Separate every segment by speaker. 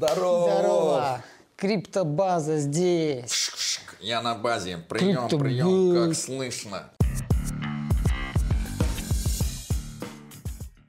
Speaker 1: Здорово!
Speaker 2: Здорово! Криптобаза здесь.
Speaker 1: Я на базе. Прием,
Speaker 2: Криптобаза.
Speaker 1: прием, как слышно.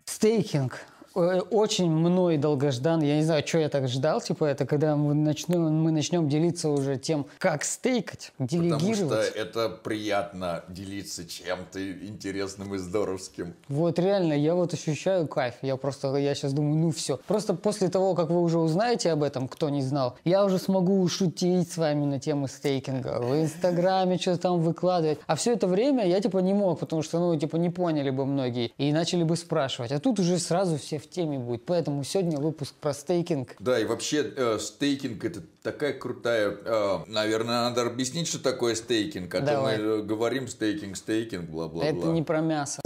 Speaker 2: Стейкинг. Э, Очень мной долгождан. Я не знаю, что я так ждал. Типа это когда мы начнем, мы начнем делиться уже тем, как стейкать,
Speaker 1: Потому что
Speaker 2: делегировать.
Speaker 1: это приятно делиться чем-то интересным и здоровским.
Speaker 2: Вот реально, я вот ощущаю кайф. Я просто, я сейчас думаю, ну все. Просто после того, как вы уже узнаете об этом, кто не знал, я уже смогу шутить с вами на тему стейкинга. В Инстаграме что-то там выкладывать. А все это время я типа не мог, потому что, ну, типа не поняли бы многие и начали бы спрашивать. А тут уже сразу все в теме будет. Поэтому сегодня выпуск про стейкинг.
Speaker 1: Да, и вообще э, стейкинг это такая крутая... э, наверное, надо объяснить, что такое стейкинг. А
Speaker 2: Давай.
Speaker 1: то мы э, говорим стейкинг, стейкинг, бла-бла-бла.
Speaker 2: Это не про мясо.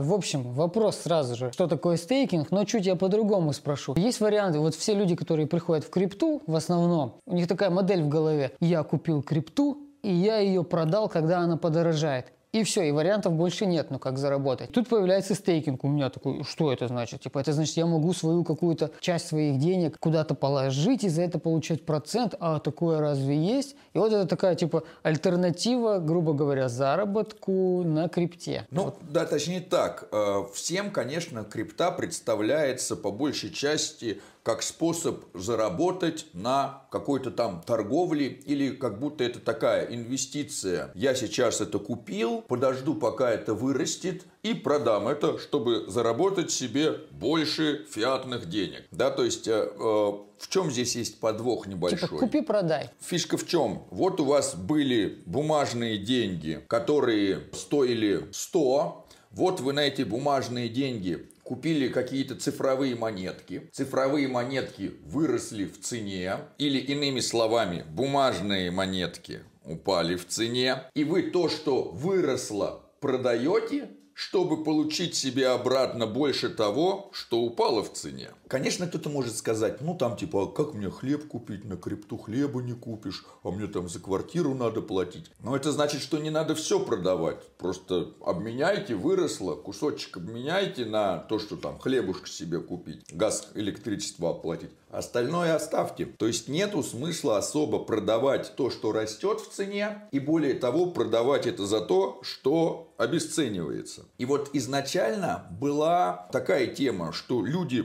Speaker 2: В общем, вопрос сразу же, что такое стейкинг, но чуть я по-другому спрошу. Есть варианты, вот все люди, которые приходят в крипту, в основном, у них такая модель в голове. Я купил крипту, и я ее продал, когда она подорожает. И все, и вариантов больше нет, ну как заработать. Тут появляется стейкинг. У меня такой, что это значит? Типа, это значит, я могу свою какую-то часть своих денег куда-то положить и за это получать процент. А такое разве есть? И вот это такая, типа, альтернатива, грубо говоря, заработку на крипте.
Speaker 1: Ну, да, точнее так. Э, Всем, конечно, крипта представляется по большей части как способ заработать на какой-то там торговле или как будто это такая инвестиция. Я сейчас это купил, подожду, пока это вырастет и продам это, чтобы заработать себе больше фиатных денег. Да, то есть э, э, в чем здесь есть подвох небольшой?
Speaker 2: Типа, купи-продай.
Speaker 1: Фишка в чем? Вот у вас были бумажные деньги, которые стоили 100. Вот вы на эти бумажные деньги купили какие-то цифровые монетки. Цифровые монетки выросли в цене. Или иными словами, бумажные монетки упали в цене. И вы то, что выросло, продаете, чтобы получить себе обратно больше того, что упало в цене. Конечно, кто-то может сказать, ну там типа, а как мне хлеб купить, на крипту хлеба не купишь, а мне там за квартиру надо платить. Но это значит, что не надо все продавать. Просто обменяйте, выросло, кусочек обменяйте на то, что там хлебушка себе купить, газ, электричество оплатить. Остальное оставьте. То есть нету смысла особо продавать то, что растет в цене, и более того, продавать это за то, что обесценивается. И вот изначально была такая тема, что люди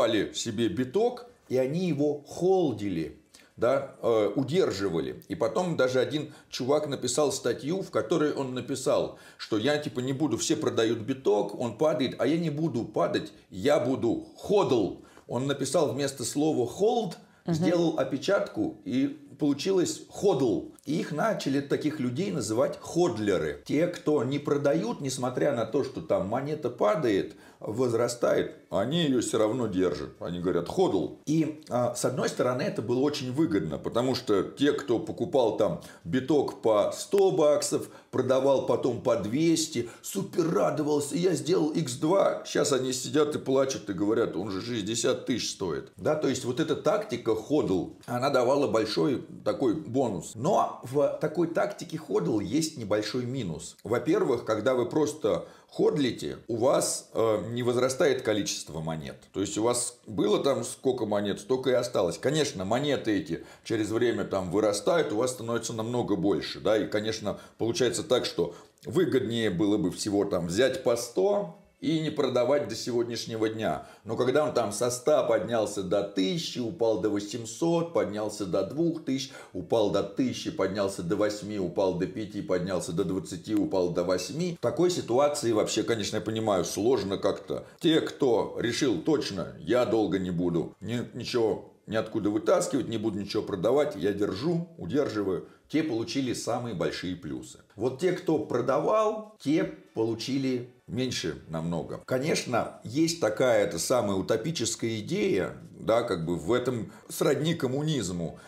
Speaker 1: покупали себе биток, и они его холдили да, э, удерживали. И потом даже один чувак написал статью, в которой он написал, что я типа не буду, все продают биток, он падает, а я не буду падать, я буду ходл. Он написал вместо слова hold, сделал опечатку и получилось ходл. И их начали таких людей называть ходлеры. Те, кто не продают, несмотря на то, что там монета падает, возрастает, они ее все равно держат. Они говорят ходл. И а, с одной стороны это было очень выгодно, потому что те, кто покупал там биток по 100 баксов, продавал потом по 200, супер радовался, я сделал x2. Сейчас они сидят и плачут и говорят, он же 60 тысяч стоит. Да, то есть вот эта тактика ходл, она давала большой такой бонус. Но в такой тактике ходл есть небольшой минус. Во-первых, когда вы просто ходлите, у вас э, не возрастает количество монет. То есть у вас было там сколько монет, столько и осталось. Конечно, монеты эти через время там вырастают, у вас становится намного больше. Да? И, конечно, получается так, что выгоднее было бы всего там взять по 100 и не продавать до сегодняшнего дня. Но когда он там со 100 поднялся до 1000, упал до 800, поднялся до 2000, упал до 1000, поднялся до 8, упал до 5, поднялся до 20, упал до 8. В такой ситуации вообще, конечно, я понимаю, сложно как-то. Те, кто решил точно, я долго не буду, ни- ничего ниоткуда вытаскивать, не буду ничего продавать, я держу, удерживаю, те получили самые большие плюсы. Вот те, кто продавал, те получили меньше намного. Конечно, есть такая это самая утопическая идея, да, как бы в этом сродни коммунизму,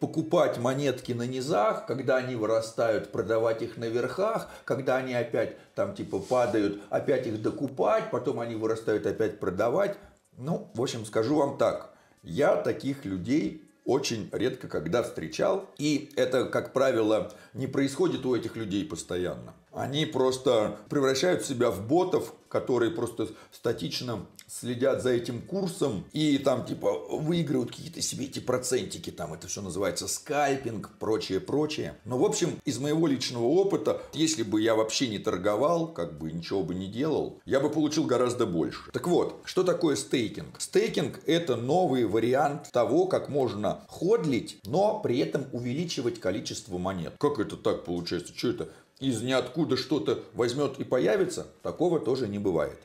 Speaker 1: покупать монетки на низах, когда они вырастают, продавать их на верхах, когда они опять там типа падают, опять их докупать, потом они вырастают, опять продавать. Ну, в общем, скажу вам так, я таких людей очень редко когда встречал. И это, как правило, не происходит у этих людей постоянно. Они просто превращают себя в ботов, которые просто статично следят за этим курсом и там типа выигрывают какие-то себе эти процентики, там это все называется скальпинг, прочее, прочее. Но в общем, из моего личного опыта, если бы я вообще не торговал, как бы ничего бы не делал, я бы получил гораздо больше. Так вот, что такое стейкинг? Стейкинг это новый вариант того, как можно ходлить, но при этом увеличивать количество монет. Как это так получается? Что это? Из ниоткуда что-то возьмет и появится? Такого тоже не бывает.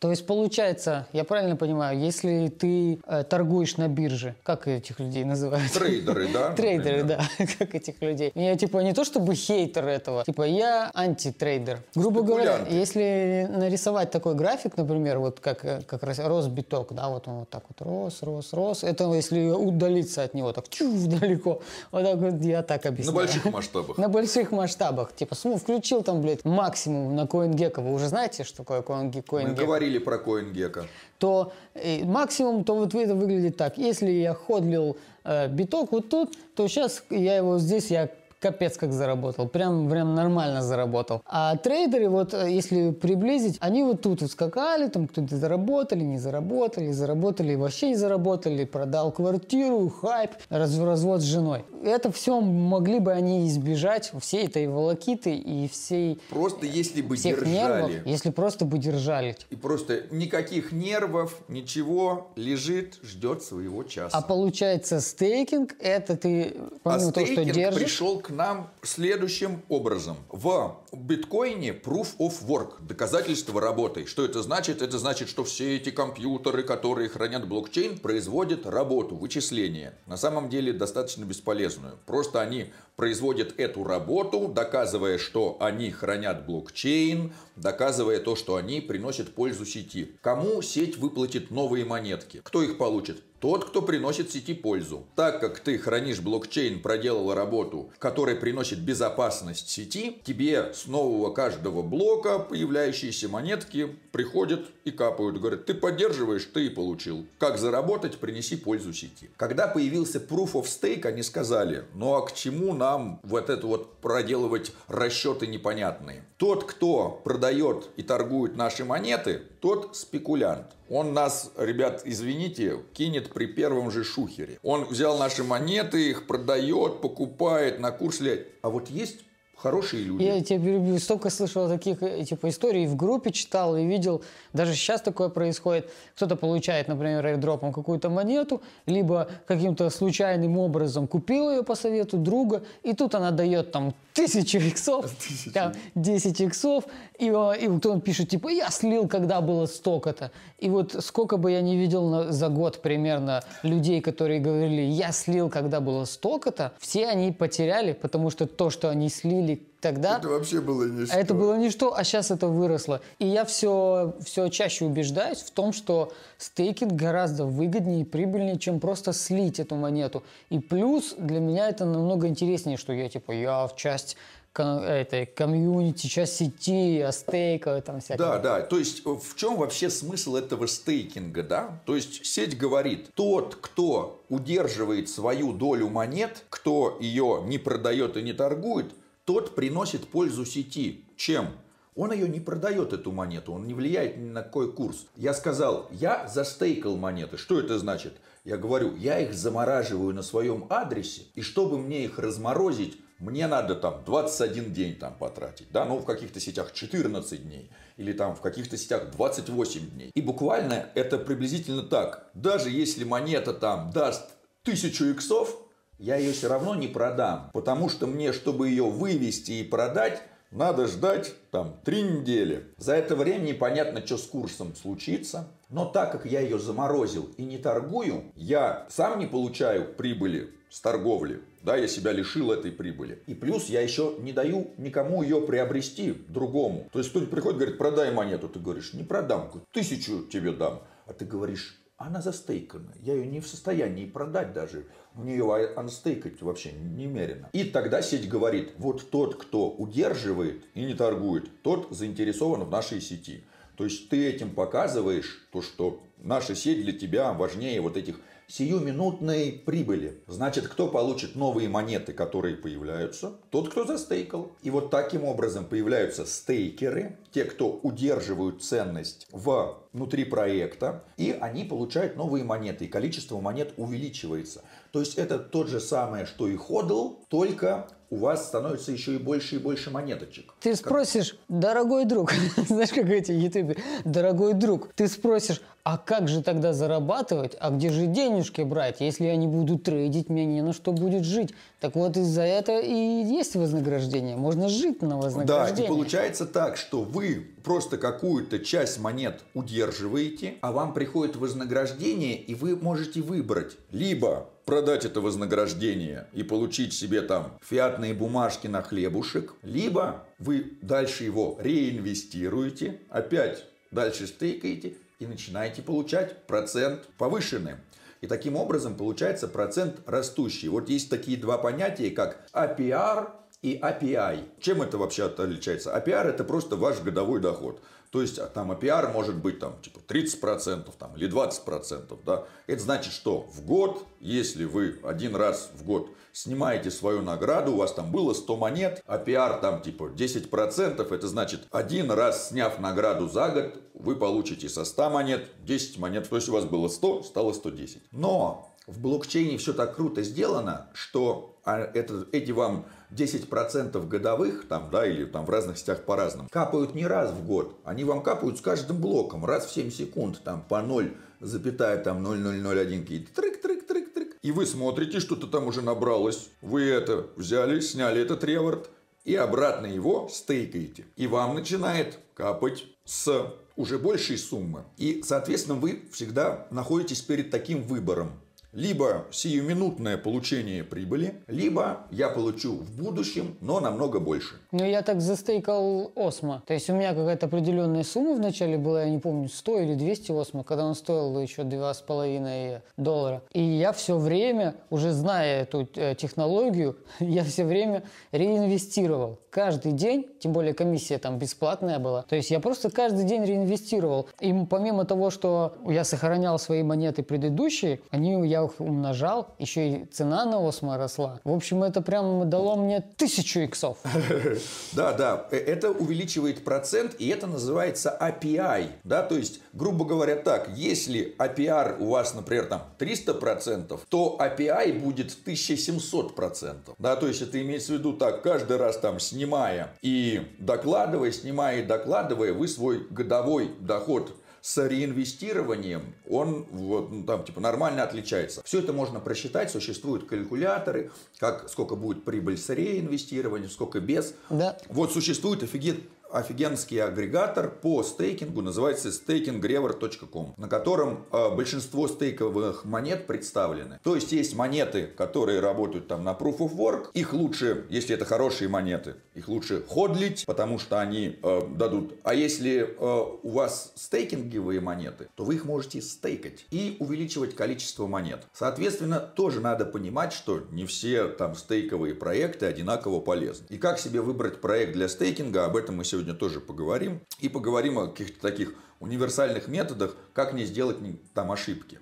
Speaker 2: То есть получается, я правильно понимаю, если ты э, торгуешь на бирже, как этих людей называют?
Speaker 1: Трейдеры, да?
Speaker 2: Трейдеры, да, как этих людей. Я типа не то чтобы хейтер этого, типа я антитрейдер. Грубо говоря, если нарисовать такой график, например, вот как, э, как раз рос биток, да, вот он вот так вот рос, рос, рос, это если удалиться от него так чув далеко, вот так вот я так объясняю.
Speaker 1: На больших масштабах.
Speaker 2: На больших масштабах. Типа, ну, включил там, блядь, максимум на CoinGecko. Вы уже знаете, что такое CoinGecko?
Speaker 1: Мы говорили говорили про CoinGecko.
Speaker 2: То э, максимум, то вот это выглядит так. Если я ходлил э, биток вот тут, то сейчас я его здесь, я капец как заработал. Прям, прям нормально заработал. А трейдеры, вот э, если приблизить, они вот тут вот скакали, там кто-то заработали, не заработали, заработали, вообще не заработали, продал квартиру, хайп, раз, развод с женой. Это все могли бы они избежать, всей этой волокиты и всей...
Speaker 1: Просто если бы
Speaker 2: всех
Speaker 1: держали.
Speaker 2: Нервов, если просто бы держали.
Speaker 1: И просто никаких нервов, ничего, лежит, ждет своего часа.
Speaker 2: А получается стейкинг, это ты, помимо
Speaker 1: а
Speaker 2: того, что держишь...
Speaker 1: пришел к нам следующим образом. В биткоине proof of work, доказательство работы. Что это значит? Это значит, что все эти компьютеры, которые хранят блокчейн, производят работу, вычисления. На самом деле достаточно бесполезную. Просто они производят эту работу, доказывая, что они хранят блокчейн, доказывая то, что они приносят пользу сети. Кому сеть выплатит новые монетки? Кто их получит? Тот, кто приносит сети пользу. Так как ты хранишь блокчейн, проделал работу, которая приносит безопасность сети, тебе с нового каждого блока появляющиеся монетки приходят и капают. Говорят, ты поддерживаешь, ты и получил. Как заработать, принеси пользу сети. Когда появился Proof of Stake, они сказали, ну а к чему нам вот это вот проделывать расчеты непонятные? Тот, кто продает и торгует наши монеты, тот спекулянт. Он нас, ребят, извините, кинет при первом же шухере. Он взял наши монеты, их продает, покупает на курсе. А вот есть хорошие люди.
Speaker 2: Я тебя перебью. Столько слышал таких э, типа историй в группе читал и видел. Даже сейчас такое происходит. Кто-то получает, например, airdropом какую-то монету, либо каким-то случайным образом купил ее по совету друга, и тут она дает там тысячу иксов, там 10 иксов, и, и кто-то пишет, типа, я слил, когда было столько-то. И вот сколько бы я не видел на, за год примерно людей, которые говорили, я слил, когда было столько-то, все они потеряли, потому что то, что они слили тогда...
Speaker 1: Это вообще было ничто.
Speaker 2: Это было ничто, а сейчас это выросло. И я все, все чаще убеждаюсь в том, что стейкинг гораздо выгоднее и прибыльнее, чем просто слить эту монету. И плюс для меня это намного интереснее, что я типа, я в часть этой комьюнити, часть сети, я стейкаю там всякое.
Speaker 1: Да, да. То есть э, в чем вообще смысл этого стейкинга, да? То есть сеть говорит, тот, кто удерживает свою долю монет, кто ее не продает и не торгует, тот приносит пользу сети. Чем? Он ее не продает, эту монету, он не влияет ни на какой курс. Я сказал, я застейкал монеты. Что это значит? Я говорю, я их замораживаю на своем адресе, и чтобы мне их разморозить, мне надо там 21 день там потратить. Да, ну в каких-то сетях 14 дней. Или там в каких-то сетях 28 дней. И буквально это приблизительно так. Даже если монета там даст тысячу иксов, я ее все равно не продам. Потому что мне, чтобы ее вывести и продать, надо ждать там три недели. За это время непонятно, что с курсом случится. Но так как я ее заморозил и не торгую, я сам не получаю прибыли с торговли. Да, я себя лишил этой прибыли. И плюс я еще не даю никому ее приобрести другому. То есть кто-то приходит говорит, продай монету. Ты говоришь, не продам, тысячу тебе дам. А ты говоришь, она застейкана. Я ее не в состоянии продать даже. У нее анстейкать вообще немерено. И тогда сеть говорит, вот тот, кто удерживает и не торгует, тот заинтересован в нашей сети. То есть ты этим показываешь то, что наша сеть для тебя важнее вот этих сиюминутной прибыли. Значит, кто получит новые монеты, которые появляются? Тот, кто застейкал. И вот таким образом появляются стейкеры, те, кто удерживают ценность внутри проекта, и они получают новые монеты, и количество монет увеличивается. То есть это тот же самое, что и ходл, только у вас становится еще и больше и больше монеточек.
Speaker 2: Ты спросишь, дорогой друг, знаешь, как эти ютубе, дорогой друг, ты спросишь, а как же тогда зарабатывать, а где же денежки брать, если я не буду трейдить, мне не на что будет жить. Так вот из-за этого и есть вознаграждение, можно жить на вознаграждение.
Speaker 1: Да, и получается так, что вы просто какую-то часть монет удерживаете, а вам приходит вознаграждение, и вы можете выбрать либо продать это вознаграждение и получить себе там фиатные бумажки на хлебушек, либо вы дальше его реинвестируете, опять дальше стейкаете и начинаете получать процент повышенный. И таким образом получается процент растущий. Вот есть такие два понятия, как APR и API. Чем это вообще отличается? APR это просто ваш годовой доход. То есть а там APR может быть там типа 30% там, или 20%. Да? Это значит, что в год, если вы один раз в год снимаете свою награду, у вас там было 100 монет, APR там типа 10%, это значит один раз сняв награду за год, вы получите со 100 монет 10 монет. То есть у вас было 100, стало 110. Но в блокчейне все так круто сделано, что а, это, эти вам 10% годовых, там, да, или там в разных сетях по-разному, капают не раз в год. Они вам капают с каждым блоком, раз в 7 секунд, там, по 0, запятая, там, 0,001, какие-то трык, трык, трык, трык. И вы смотрите, что-то там уже набралось. Вы это взяли, сняли этот реворд, и обратно его стейкаете. И вам начинает капать с уже большей суммы. И, соответственно, вы всегда находитесь перед таким выбором либо сиюминутное получение прибыли, либо я получу в будущем, но намного больше.
Speaker 2: Ну, я так застейкал Осмо. То есть у меня какая-то определенная сумма вначале была, я не помню, 100 или 200 Осмо, когда он стоил еще 2,5 доллара. И я все время, уже зная эту э, технологию, я все время реинвестировал. Каждый день, тем более комиссия там бесплатная была. То есть я просто каждый день реинвестировал. И помимо того, что я сохранял свои монеты предыдущие, они я их умножал, еще и цена на Осмо росла. В общем, это прям дало мне тысячу иксов.
Speaker 1: Да, да, э, это увеличивает процент, и это называется API. Да, то есть, грубо говоря, так, если APR у вас, например, там 300%, то API будет 1700%. Да, то есть, это имеется в виду так, каждый раз там снимая и докладывая, снимая и докладывая, вы свой годовой доход с реинвестированием он вот, ну, там типа нормально отличается. Все это можно просчитать, существуют калькуляторы, как сколько будет прибыль с реинвестированием, сколько без.
Speaker 2: Да.
Speaker 1: Вот существует офигеть офигенский агрегатор по стейкингу, называется stakingrever.com, на котором э, большинство стейковых монет представлены. То есть есть монеты, которые работают там на Proof of Work, их лучше, если это хорошие монеты, их лучше ходлить, потому что они э, дадут. А если э, у вас стейкинговые монеты, то вы их можете стейкать и увеличивать количество монет. Соответственно, тоже надо понимать, что не все там стейковые проекты одинаково полезны. И как себе выбрать проект для стейкинга, об этом мы сегодня сегодня тоже поговорим. И поговорим о каких-то таких универсальных методах, как не сделать там ошибки.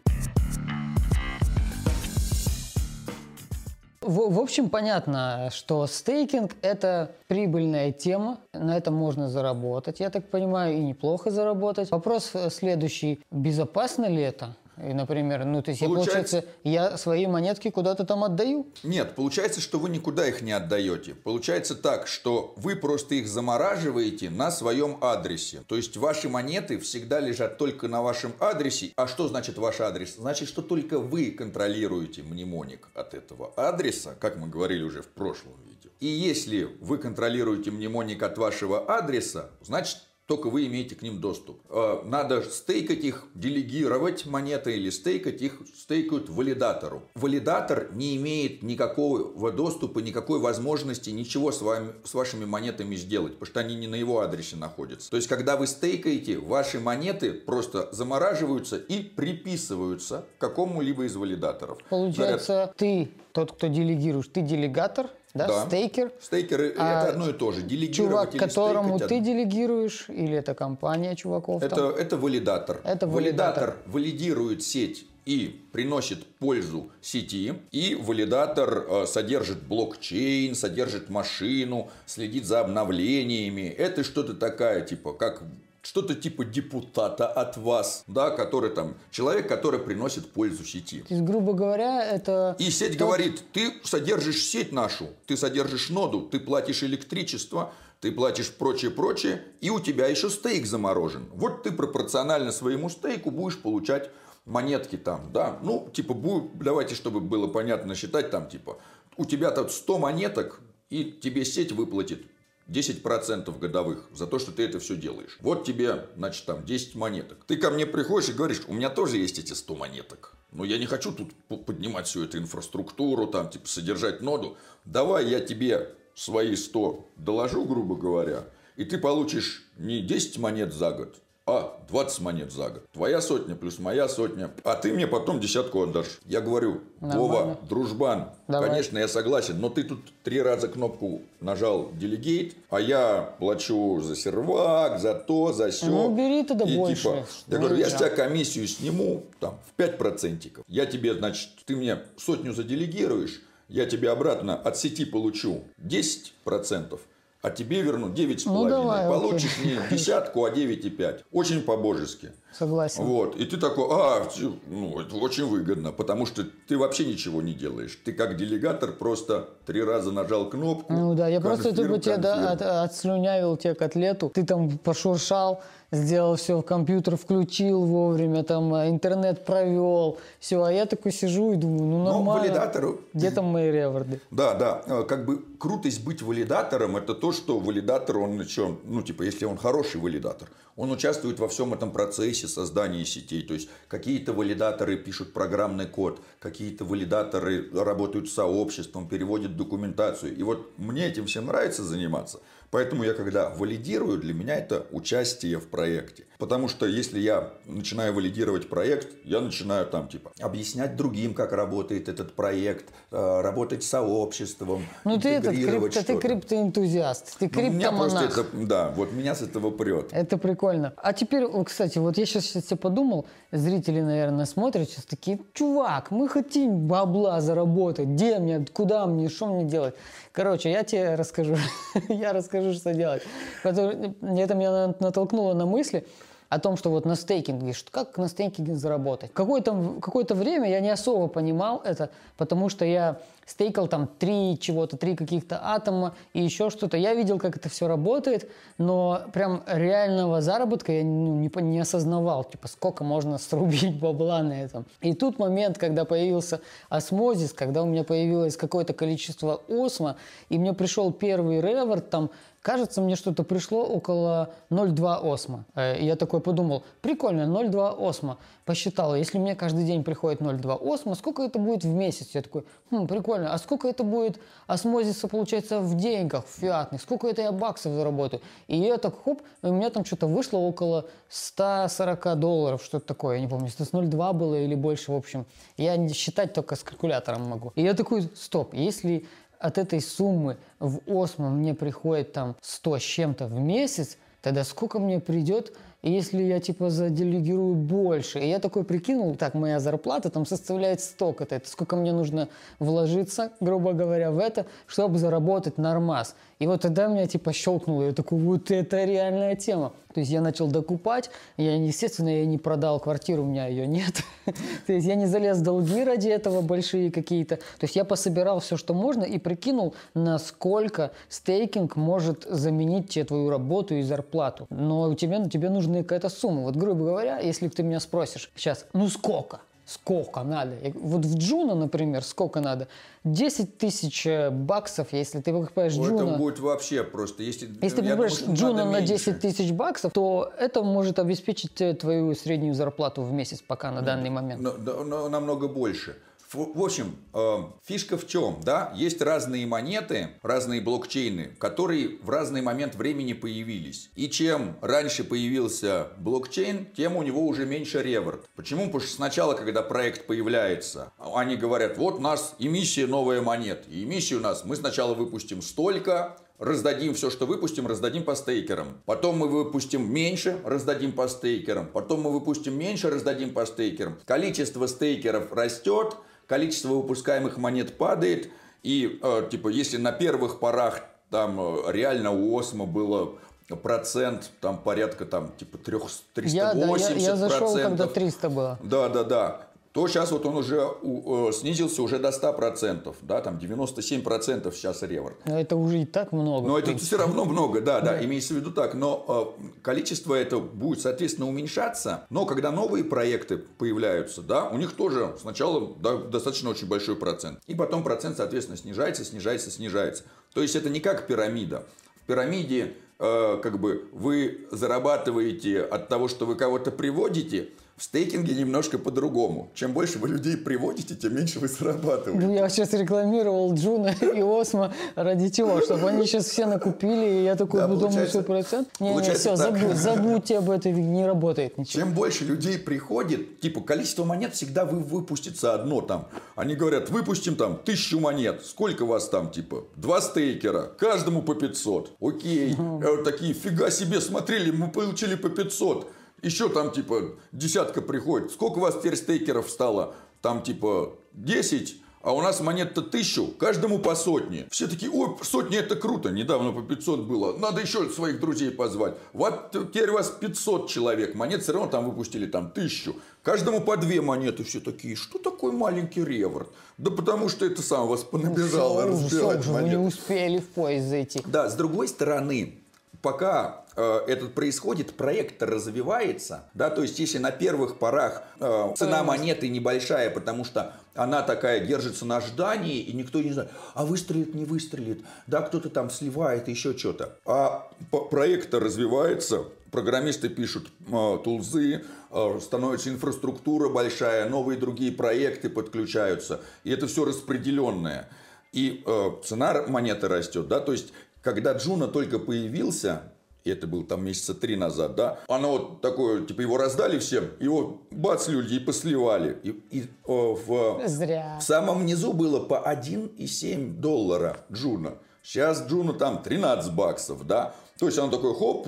Speaker 2: В, в общем, понятно, что стейкинг – это прибыльная тема, на этом можно заработать, я так понимаю, и неплохо заработать. Вопрос следующий – безопасно ли это? И, например, ну, то есть получается... я, получается, я свои монетки куда-то там отдаю?
Speaker 1: Нет, получается, что вы никуда их не отдаете. Получается так, что вы просто их замораживаете на своем адресе. То есть ваши монеты всегда лежат только на вашем адресе. А что значит ваш адрес? Значит, что только вы контролируете мнемоник от этого адреса, как мы говорили уже в прошлом видео. И если вы контролируете мнемоник от вашего адреса, значит, только вы имеете к ним доступ. Э, надо стейкать их, делегировать монеты или стейкать их, стейкают валидатору. Валидатор не имеет никакого доступа, никакой возможности ничего с, вами, с вашими монетами сделать, потому что они не на его адресе находятся. То есть, когда вы стейкаете, ваши монеты просто замораживаются и приписываются какому-либо из валидаторов.
Speaker 2: Получается, Говорят, ты тот, кто делегируешь, ты делегатор, да?
Speaker 1: Да.
Speaker 2: Стейкер.
Speaker 1: Стейкеры
Speaker 2: А
Speaker 1: это одно и то же. Делегировать
Speaker 2: Чувак,
Speaker 1: или
Speaker 2: которому
Speaker 1: стейкать
Speaker 2: ты делегируешь, или это компания чуваков
Speaker 1: Это,
Speaker 2: там?
Speaker 1: это валидатор.
Speaker 2: Это
Speaker 1: валидатор. валидирует сеть и приносит пользу сети, и валидатор э, содержит блокчейн, содержит машину, следит за обновлениями. Это что-то такая, типа, как что-то типа депутата от вас, да, который там, человек, который приносит пользу сети.
Speaker 2: То есть, грубо говоря, это...
Speaker 1: И сеть
Speaker 2: тот-
Speaker 1: говорит, ты содержишь сеть нашу, ты содержишь ноду, ты платишь электричество, ты платишь прочее-прочее, и у тебя еще стейк заморожен. Вот ты пропорционально своему стейку будешь получать монетки там, да. Ну, типа, бу- давайте, чтобы было понятно считать, там, типа, у тебя тут 100 монеток, и тебе сеть выплатит 10% годовых за то, что ты это все делаешь. Вот тебе, значит, там 10 монеток. Ты ко мне приходишь и говоришь, у меня тоже есть эти 100 монеток. Но я не хочу тут поднимать всю эту инфраструктуру, там, типа, содержать ноду. Давай я тебе свои 100 доложу, грубо говоря, и ты получишь не 10 монет за год, а 20 монет за год. Твоя сотня плюс моя сотня. А ты мне потом десятку отдашь. Я говорю, Вова, дружбан,
Speaker 2: Давай.
Speaker 1: конечно, я согласен, но ты тут три раза кнопку нажал делегейт, а я плачу за сервак, за то, за все.
Speaker 2: Ну, бери тогда
Speaker 1: И
Speaker 2: больше.
Speaker 1: типа, я говорю, я с тебя комиссию сниму там, в 5%. Я тебе, значит, ты мне сотню заделегируешь, я тебе обратно от сети получу 10%, а тебе верну 9,5.
Speaker 2: Ну, давай, окей.
Speaker 1: Получишь не десятку, а 9,5. Очень по-божески.
Speaker 2: Согласен.
Speaker 1: Вот. И ты такой, а, ну, это очень выгодно, потому что ты вообще ничего не делаешь. Ты как делегатор просто три раза нажал кнопку.
Speaker 2: Ну да, я просто
Speaker 1: конфирм,
Speaker 2: типа тебе да, от- отслюнявил тебе котлету, ты там пошуршал, сделал все, компьютер включил вовремя, там э, интернет провел, все, а я такой сижу и думаю, ну
Speaker 1: Но
Speaker 2: нормально.
Speaker 1: валидатору
Speaker 2: Где там мои реворды?
Speaker 1: Да, да, э, как бы крутость быть валидатором, это то, что валидатор, он еще, ну, типа, если он хороший валидатор, он участвует во всем этом процессе создания сетей. То есть, какие-то валидаторы пишут программный код, какие-то валидаторы работают с сообществом, переводят документацию. И вот мне этим всем нравится заниматься. Поэтому я, когда валидирую, для меня это участие в проекте. Потому что если я начинаю валидировать проект, я начинаю там типа объяснять другим, как работает этот проект, э, работать с сообществом,
Speaker 2: Ну ты этот, крипто, ты криптоэнтузиаст, ты
Speaker 1: Ну, меня просто
Speaker 2: криптомонах.
Speaker 1: это, да, вот меня с этого прет.
Speaker 2: Это прикольно. А теперь, кстати, вот я сейчас, сейчас себе подумал, зрители, наверное, смотрят сейчас такие, чувак, мы хотим бабла заработать, где мне, куда мне, что мне делать? Короче, я тебе расскажу, я расскажу, что делать. Это меня на- натолкнуло на мысли, о том, что вот на стейкинге, что как на стейкинге заработать. Какое-то, какое-то время я не особо понимал это, потому что я стейкал там три чего-то, три каких-то атома и еще что-то. Я видел, как это все работает, но прям реального заработка я ну, не, не осознавал, типа сколько можно срубить бабла на этом. И тут момент, когда появился осмозис, когда у меня появилось какое-то количество осма, и мне пришел первый реворд, там Кажется, мне что-то пришло около 0,2 осма. Э, и Я такой подумал, прикольно, 0,2 осма. Посчитал, если мне каждый день приходит 0,2 осма, сколько это будет в месяц? Я такой, хм, прикольно, а сколько это будет осмозиса, получается, в деньгах, в фиатных? Сколько это я баксов заработаю? И я так, хоп, у меня там что-то вышло около 140 долларов, что-то такое, я не помню, 102 было или больше, в общем. Я считать только с калькулятором могу. И я такой, стоп, если от этой суммы в Осмо мне приходит там 100 с чем-то в месяц, тогда сколько мне придет, если я типа заделегирую больше? И я такой прикинул, так, моя зарплата там составляет столько-то, это сколько мне нужно вложиться, грубо говоря, в это, чтобы заработать нормас. И вот тогда меня типа щелкнуло, я такой, вот это реальная тема. То есть я начал докупать, я, естественно, я не продал квартиру, у меня ее нет. То есть я не залез в долги ради этого большие какие-то. То есть я пособирал все, что можно и прикинул, насколько стейкинг может заменить тебе твою работу и зарплату. Но тебе, тебе нужна какая-то сумма. Вот, грубо говоря, если ты меня спросишь сейчас, ну сколько? Сколько надо? Я- Вот в Джуна, например, сколько надо? 10 тысяч э, баксов, если ты покупаешь
Speaker 1: Ну,
Speaker 2: Джуна.
Speaker 1: Это будет вообще просто. Если,
Speaker 2: Если ты покупаешь
Speaker 1: думаю,
Speaker 2: Джуна на
Speaker 1: меньше.
Speaker 2: 10 тысяч баксов, то это может обеспечить э, твою среднюю зарплату в месяц пока на данный момент.
Speaker 1: Но- да, но намного больше. В общем, э, фишка в чем, да? Есть разные монеты, разные блокчейны, которые в разный момент времени появились. И чем раньше появился блокчейн, тем у него уже меньше reward. Почему? Потому что сначала, когда проект появляется, они говорят, вот у нас эмиссия новая монет. И эмиссия у нас, мы сначала выпустим столько, раздадим все, что выпустим, раздадим по стейкерам. Потом мы выпустим меньше, раздадим по стейкерам. Потом мы выпустим меньше, раздадим по стейкерам. Количество стейкеров растет, количество выпускаемых монет падает. И, э, типа, если на первых порах там э, реально у Осмо было процент там порядка там типа 380
Speaker 2: я, да, я, я зашел, когда 300 было.
Speaker 1: Да, да, да то сейчас вот он уже э, снизился уже до 100%, да, там 97% сейчас реворд.
Speaker 2: Но это уже и так много.
Speaker 1: Но это все равно много, да, да, да, имеется в виду так. Но э, количество это будет, соответственно, уменьшаться. Но когда новые проекты появляются, да, у них тоже сначала да, достаточно очень большой процент. И потом процент, соответственно, снижается, снижается, снижается. То есть это не как пирамида. В пирамиде э, как бы вы зарабатываете от того, что вы кого-то приводите – в стейкинге немножко по-другому. Чем больше вы людей приводите, тем меньше вы зарабатываете.
Speaker 2: Я сейчас рекламировал Джуна и Осмо ради чего? Чтобы они сейчас все накупили, и я такой да, думаю, что процент. Не, не, все, забудь, забудьте об этом, не работает ничего.
Speaker 1: Чем больше людей приходит, типа, количество монет всегда вы выпустится одно там. Они говорят, выпустим там тысячу монет. Сколько вас там, типа? Два стейкера, каждому по 500. Окей. Вот такие, фига себе, смотрели, мы получили по 500 еще там типа десятка приходит. Сколько у вас теперь стейкеров стало? Там типа 10, а у нас монет-то тысячу, каждому по сотне. Все такие, ой, сотни это круто, недавно по 500 было, надо еще своих друзей позвать. Вот теперь у вас 500 человек, монет все равно там выпустили там тысячу. Каждому по две монеты, все такие, что такой маленький реворд? Да потому что это сам вас понабежало ну, разбирать
Speaker 2: все, монеты. Вы не успели в поезд зайти.
Speaker 1: Да, с другой стороны, пока э, этот происходит, проект развивается, да, то есть если на первых порах э, цена монеты небольшая, потому что она такая держится на ждании, и никто не знает, а выстрелит, не выстрелит, да, кто-то там сливает, еще что-то. А проект развивается, программисты пишут э, тулзы, э, становится инфраструктура большая, новые другие проекты подключаются, и это все распределенное. И э, цена монеты растет, да, то есть когда Джуна только появился, и это было там месяца три назад, да, оно вот такое, типа его раздали всем, его бац, люди и посливали. И, и о, в,
Speaker 2: Зря.
Speaker 1: в самом низу было по 1,7 доллара Джуна. Сейчас Джуна там 13 баксов, да. То есть он такой хоп.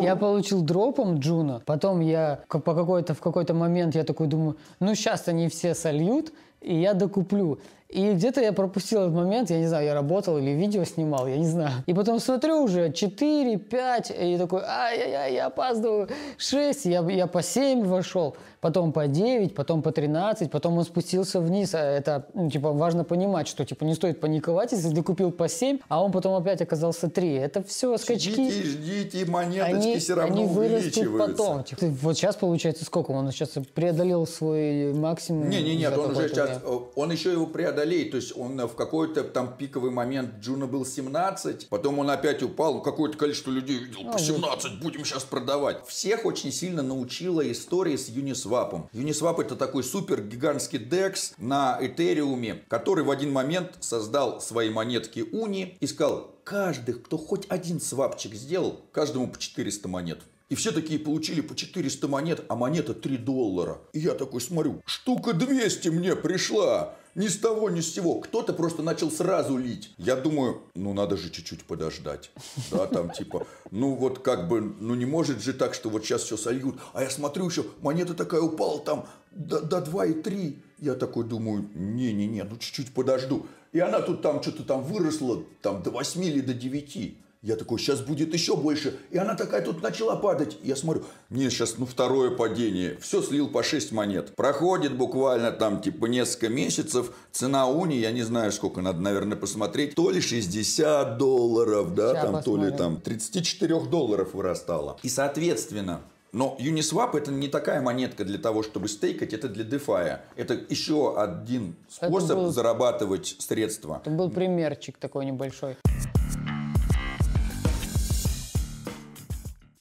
Speaker 2: Я получил дропом Джуна. Потом я по какой-то в какой-то момент я такой думаю, ну сейчас они все сольют, и я докуплю. И где-то я пропустил этот момент, я не знаю, я работал или видео снимал, я не знаю. И потом смотрю уже 4, 5, и такой, ай-яй-яй, я опаздываю, 6, я, я по 7 вошел потом по 9, потом по 13, потом он спустился вниз. А это, ну, типа, важно понимать, что, типа, не стоит паниковать, если ты купил по 7, а он потом опять оказался 3. Это все скачки.
Speaker 1: Ждите, ждите, монеточки они, все равно они вырастут
Speaker 2: потом. Типа, вот сейчас получается сколько? Он сейчас преодолел свой максимум?
Speaker 1: Не, не, нет, он уже сейчас, он еще его преодолеет. То есть он в какой-то там пиковый момент Джуна был 17, потом он опять упал, какое-то количество людей видел, по 17, ну, будем сейчас продавать. Всех очень сильно научила история с Uniswap. Uniswap это такой супер гигантский DEX на Этериуме, который в один момент создал свои монетки Уни и сказал, каждый, кто хоть один свапчик сделал, каждому по 400 монет. И все такие получили по 400 монет, а монета 3 доллара. И я такой смотрю, штука 200 мне пришла ни с того, ни с сего. Кто-то просто начал сразу лить. Я думаю, ну надо же чуть-чуть подождать. Да, там типа, ну вот как бы, ну не может же так, что вот сейчас все сольют. А я смотрю еще, монета такая упала там до, до 2,3. Я такой думаю, не-не-не, ну чуть-чуть подожду. И она тут там что-то там выросла там до 8 или до 9. Я такой, сейчас будет еще больше. И она такая тут начала падать. Я смотрю, не, сейчас ну второе падение. Все слил по 6 монет. Проходит буквально там типа несколько месяцев. Цена уни, я не знаю сколько, надо, наверное, посмотреть. То ли 60 долларов, да, сейчас там, посмотрим. то ли там 34 долларов вырастало. И соответственно, но Uniswap это не такая монетка для того, чтобы стейкать, это для DeFi. Это еще один способ был... зарабатывать средства.
Speaker 2: Это был примерчик такой небольшой.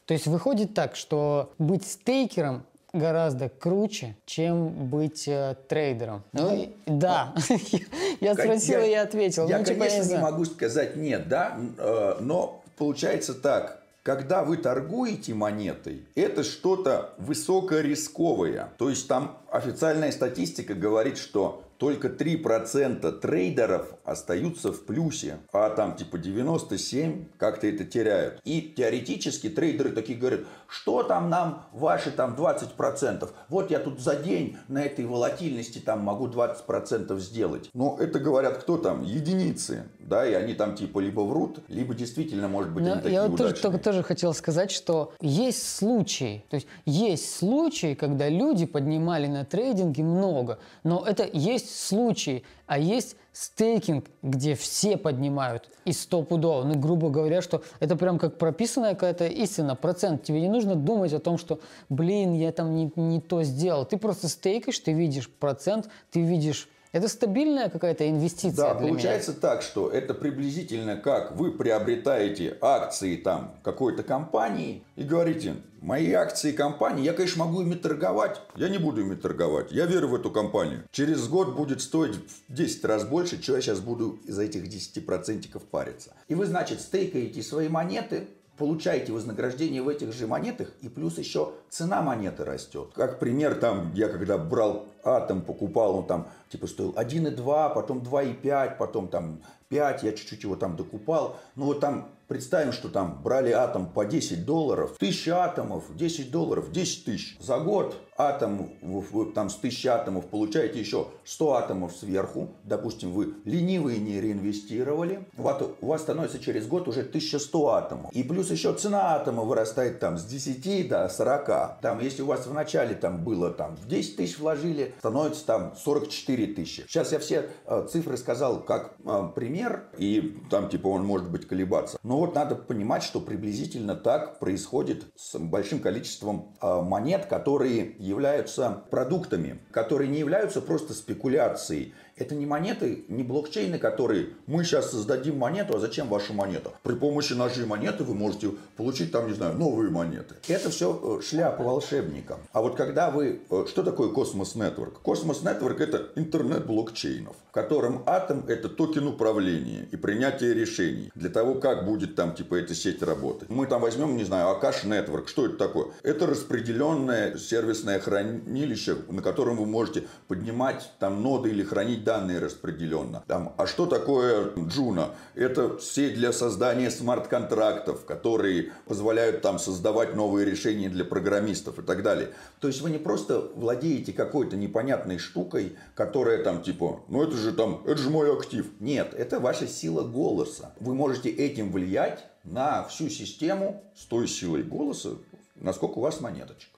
Speaker 2: То есть выходит так, что быть стейкером гораздо круче, чем быть э, трейдером. Ну, ну да, я спросила, я ответил.
Speaker 1: Я, ну, типа, конечно, не могу сказать нет, да, э, но получается так. Когда вы торгуете монетой, это что-то высокорисковое. То есть там официальная статистика говорит, что только 3% трейдеров остаются в плюсе, а там типа 97 как-то это теряют. И теоретически трейдеры такие говорят, что там нам ваши там 20%? Вот я тут за день на этой волатильности там могу 20% сделать. Но это говорят кто там? Единицы. Да, и они там типа либо врут, либо действительно, может быть, Но они такие
Speaker 2: Я
Speaker 1: вот
Speaker 2: тоже, только, тоже хотел сказать, что есть случаи, то есть есть случаи, когда люди поднимали на трейдинге много, но это есть случаи, а есть стейкинг, где все поднимают и стопудово. Ну, грубо говоря, что это прям как прописанная какая-то истина, процент. Тебе не нужно думать о том, что, блин, я там не, не то сделал. Ты просто стейкаешь, ты видишь процент, ты видишь это стабильная какая-то инвестиция.
Speaker 1: Да, получается меня. так, что это приблизительно как вы приобретаете акции там какой-то компании и говорите, мои акции компании, я, конечно, могу ими торговать, я не буду ими торговать, я верю в эту компанию. Через год будет стоить в 10 раз больше, чем я сейчас буду из этих 10% париться. И вы, значит, стейкаете свои монеты, получаете вознаграждение в этих же монетах, и плюс еще цена монеты растет. Как пример, там, я когда брал атом, покупал, он там типа стоил 1,2, потом 2,5, потом там 5, я чуть-чуть его там докупал. Ну вот там Представим, что там брали атом по 10 долларов, 1000 атомов, 10 долларов, 10 тысяч. За год атом, вы там с 1000 атомов получаете еще 100 атомов сверху. Допустим, вы ленивые не реинвестировали. У вас становится через год уже 1100 атомов. И плюс еще цена атома вырастает там с 10 до 40. Там, если у вас в начале там было там в 10 тысяч вложили, становится там 44 тысячи. Сейчас я все э, цифры сказал как э, пример, и там типа он может быть колебаться. Но вот надо понимать, что приблизительно так происходит с большим количеством э, монет, которые являются продуктами, которые не являются просто спекуляцией. Это не монеты, не блокчейны, которые мы сейчас создадим монету, а зачем ваша монета? При помощи нашей монеты вы можете получить там, не знаю, новые монеты. Это все э, шляпа волшебника. А вот когда вы... Э, что такое Cosmos Network? Cosmos Network это интернет блокчейнов, в котором атом это токен управления и принятия решений для того, как будет там типа эта сеть работать. Мы там возьмем, не знаю, Akash Network. Что это такое? Это распределенное сервисное хранилище, на котором вы можете поднимать там ноды или хранить данные распределенно. Там, а что такое Джуна? Это сеть для создания смарт-контрактов, которые позволяют там создавать новые решения для программистов и так далее. То есть вы не просто владеете какой-то непонятной штукой, которая там типа, ну это же там, это же мой актив. Нет, это ваша сила голоса. Вы можете этим влиять на всю систему с той силой голоса, насколько у вас монеточек.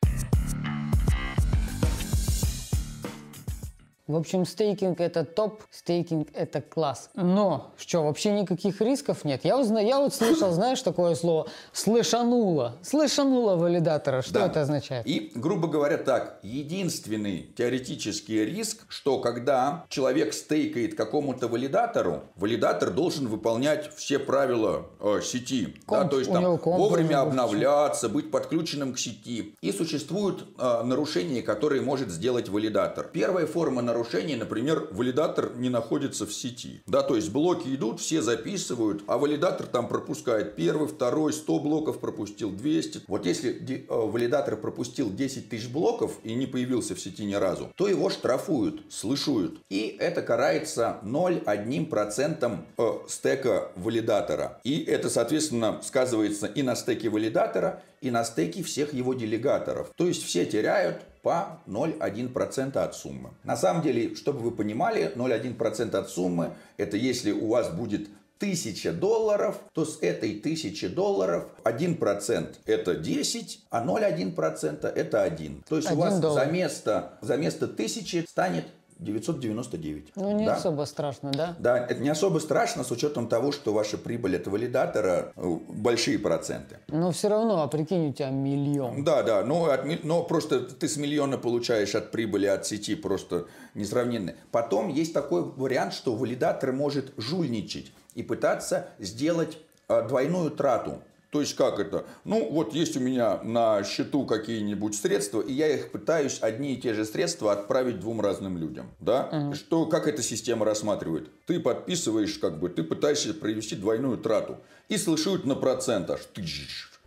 Speaker 2: В общем, стейкинг это топ, стейкинг это класс. Но, что, вообще никаких рисков нет? Я, узна, я вот слышал, знаешь, такое слово «слышануло». «Слышануло валидатора». Что да. это означает?
Speaker 1: И, грубо говоря, так, единственный теоретический риск, что когда человек стейкает какому-то валидатору, валидатор должен выполнять все правила э, сети. Комп, да, то есть там вовремя обновляться, быть подключенным к сети. И существуют э, нарушения, которые может сделать валидатор. Первая форма нарушения нарушений, например, валидатор не находится в сети. Да, то есть блоки идут, все записывают, а валидатор там пропускает первый, второй, 100 блоков пропустил, 200. Вот если э, валидатор пропустил 10 тысяч блоков и не появился в сети ни разу, то его штрафуют, слышуют. И это карается 0,1% э, стека валидатора. И это, соответственно, сказывается и на стеке валидатора, и на стеке всех его делегаторов. То есть все теряют по 0,1% от суммы. На самом деле, чтобы вы понимали, 0,1% от суммы это если у вас будет 1000 долларов, то с этой 1000 долларов 1% это 10, а 0,1% это 1. То есть у вас доллар. за место, за место 1000 станет 999.
Speaker 2: Ну, не да? особо страшно, да?
Speaker 1: Да, это не особо страшно с учетом того, что ваша прибыль от валидатора э, большие проценты.
Speaker 2: Но все равно, а прикинь, у тебя миллион.
Speaker 1: Да, да, но, от, но просто ты с миллиона получаешь от прибыли от сети просто несравненно. Потом есть такой вариант, что валидатор может жульничать и пытаться сделать э, двойную трату. То есть как это? Ну, вот есть у меня на счету какие-нибудь средства, и я их пытаюсь одни и те же средства отправить двум разным людям. Да? Угу. Что, как эта система рассматривает? Ты подписываешь, как бы, ты пытаешься провести двойную трату. И слышат на процентах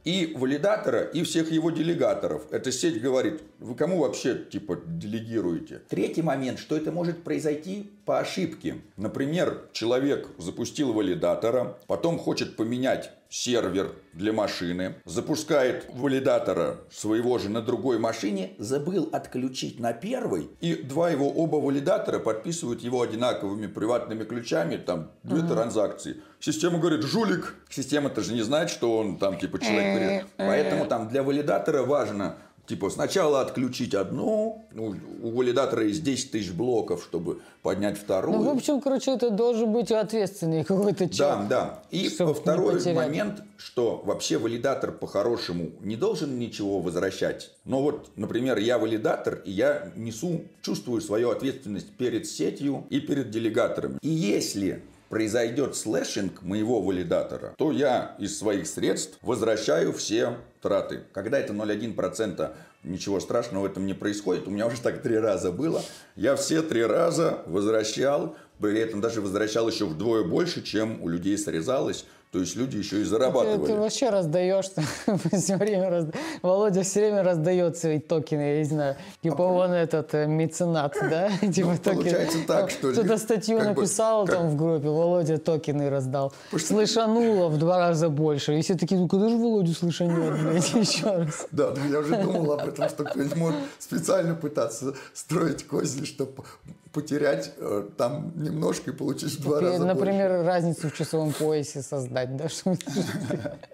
Speaker 1: и валидатора, и всех его делегаторов. Эта сеть говорит, вы кому вообще типа делегируете? Третий момент, что это может произойти по ошибке. Например, человек запустил валидатора, потом хочет поменять сервер для машины, запускает валидатора своего же на другой машине, забыл отключить на первой, и два его оба валидатора подписывают его одинаковыми приватными ключами, там две uh-huh. транзакции. Система говорит, жулик. Система-то же не знает, что он там типа человек. Поэтому там для валидатора важно Типа сначала отключить одну, ну, у валидатора есть 10 тысяч блоков, чтобы поднять вторую.
Speaker 2: Ну, в общем, короче, это должен быть ответственный какой-то
Speaker 1: человек. Да, да. И второй момент, что вообще валидатор по-хорошему не должен ничего возвращать. Но вот, например, я валидатор, и я несу, чувствую свою ответственность перед сетью и перед делегаторами. И если произойдет слэшинг моего валидатора, то я из своих средств возвращаю все траты. Когда это 0,1%, ничего страшного в этом не происходит. У меня уже так три раза было. Я все три раза возвращал, при этом даже возвращал еще вдвое больше, чем у людей срезалось. То есть люди еще и зарабатывали.
Speaker 2: Ты, ты вообще раздаешь все время. Раз... Володя все время раздает свои токены, я не знаю. Типа а, он этот э, меценат, да?
Speaker 1: Ну, типа получается так, что
Speaker 2: Кто-то статью написал там в группе, Володя токены раздал. Слэшануло в два раза больше. И все такие, ну когда же Володю слэшанет, блядь, еще раз.
Speaker 1: Да, я уже думал об этом, что кто-нибудь может специально пытаться строить козни, чтобы потерять э, там немножко и получить в два
Speaker 2: Например,
Speaker 1: раза
Speaker 2: Например,
Speaker 1: больше.
Speaker 2: разницу в часовом поясе создать, да?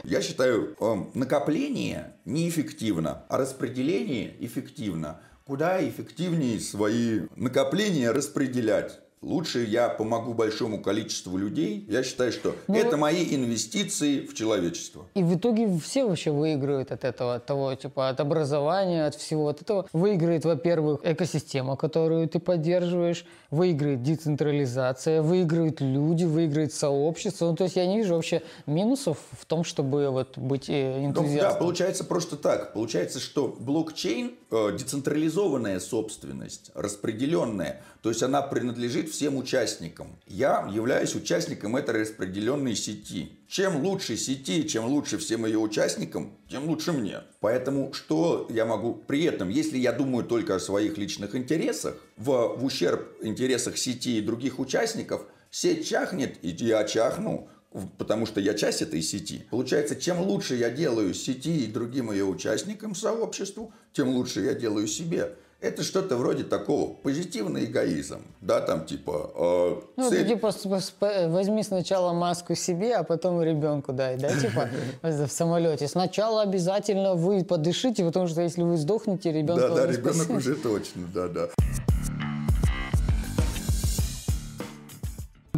Speaker 1: Я считаю, э, накопление неэффективно, а распределение эффективно. Куда эффективнее свои накопления распределять? Лучше я помогу большому количеству людей. Я считаю, что ну, это мои инвестиции в человечество.
Speaker 2: И в итоге все вообще выиграют от этого, от того, типа, от образования, от всего от этого. Выиграет, во-первых, экосистема, которую ты поддерживаешь, выиграет децентрализация, выиграют люди, выиграет сообщество. Ну, то есть я не вижу вообще минусов в том, чтобы вот быть энтузиастом. Ну,
Speaker 1: да, получается просто так. Получается, что блокчейн э, децентрализованная собственность, распределенная. То есть она принадлежит всем участникам. Я являюсь участником этой распределенной сети. Чем лучше сети, чем лучше всем ее участникам, тем лучше мне. Поэтому что я могу при этом, если я думаю только о своих личных интересах, в, в ущерб интересах сети и других участников, сеть чахнет, и я чахну, потому что я часть этой сети. Получается, чем лучше я делаю сети и другим ее участникам, сообществу, тем лучше я делаю себе. Это что-то вроде такого позитивный эгоизм, да, там типа. Э,
Speaker 2: ну, цель... типа возьми сначала маску себе, а потом ребенку дай, да, типа в самолете. Сначала обязательно вы подышите, потому что если вы сдохнете, ребенок.
Speaker 1: Да, да, ребенок уже точно, да, да.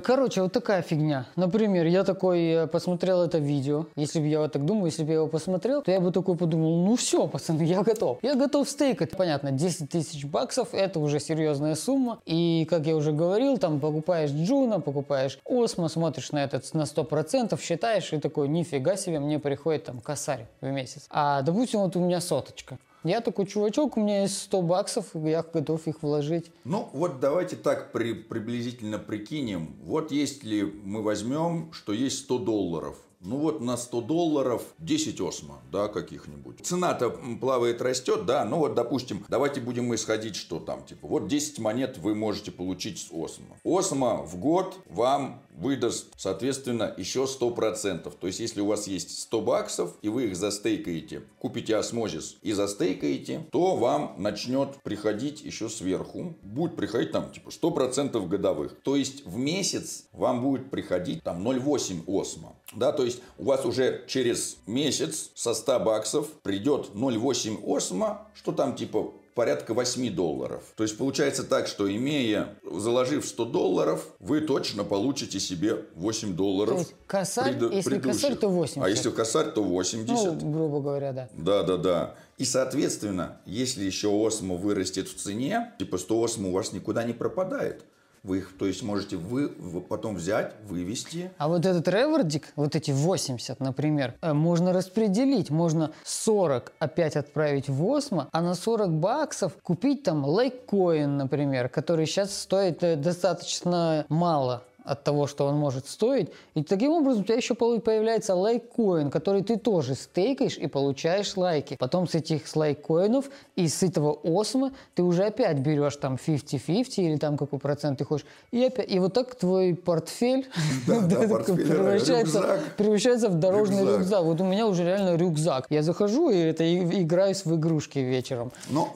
Speaker 2: Короче, вот такая фигня. Например, я такой э, посмотрел это видео. Если бы я вот так думаю, если бы я его посмотрел, то я бы такой подумал, ну все, пацаны, я готов. Я готов стейкать. Понятно, 10 тысяч баксов – это уже серьезная сумма. И, как я уже говорил, там покупаешь Джуна, покупаешь Осмо, смотришь на этот на 100%, считаешь и такой, нифига себе, мне приходит там косарь в месяц. А, допустим, вот у меня соточка. Я такой чувачок, у меня есть 100 баксов, я готов их вложить.
Speaker 1: Ну, вот давайте так при, приблизительно прикинем. Вот если мы возьмем, что есть 100 долларов – ну вот на 100 долларов 10 осмо, да, каких-нибудь. Цена-то плавает, растет, да, ну вот, допустим, давайте будем исходить, что там, типа, вот 10 монет вы можете получить с осмо. Осмо в год вам выдаст, соответственно, еще 100%. То есть, если у вас есть 100 баксов, и вы их застейкаете, купите осмозис и застейкаете, то вам начнет приходить еще сверху. Будет приходить там, типа, 100% годовых. То есть, в месяц вам будет приходить там 0,8 осмо. Да, то есть у вас уже через месяц со 100 баксов придет 0,8 осмо, что там типа порядка 8 долларов. То есть получается так, что имея, заложив 100 долларов, вы точно получите себе 8 долларов. То есть
Speaker 2: косарь, пред, если предыдущих. косарь, то 80.
Speaker 1: А если косарь, то 80.
Speaker 2: Ну, грубо говоря, да.
Speaker 1: Да, да, да. И, соответственно, если еще осмо вырастет в цене, типа 100 осмо у вас никуда не пропадает. Вы их, то есть, можете вы, вы потом взять, вывести.
Speaker 2: А вот этот ревердик, вот эти 80, например, э, можно распределить. Можно 40 опять отправить в Осмо, а на 40 баксов купить там лайкоин, например, который сейчас стоит э, достаточно мало от того, что он может стоить. И таким образом у тебя еще появляется лайкоин, который ты тоже стейкаешь и получаешь лайки. Потом с этих с лайкоинов и с этого осма ты уже опять берешь там 50-50 или там какой процент ты хочешь. И, опять, и вот так твой портфель, превращается, превращается в дорожный рюкзак. рюкзак. Вот у меня уже реально рюкзак. Я захожу и это и, играюсь в игрушки вечером.
Speaker 1: Но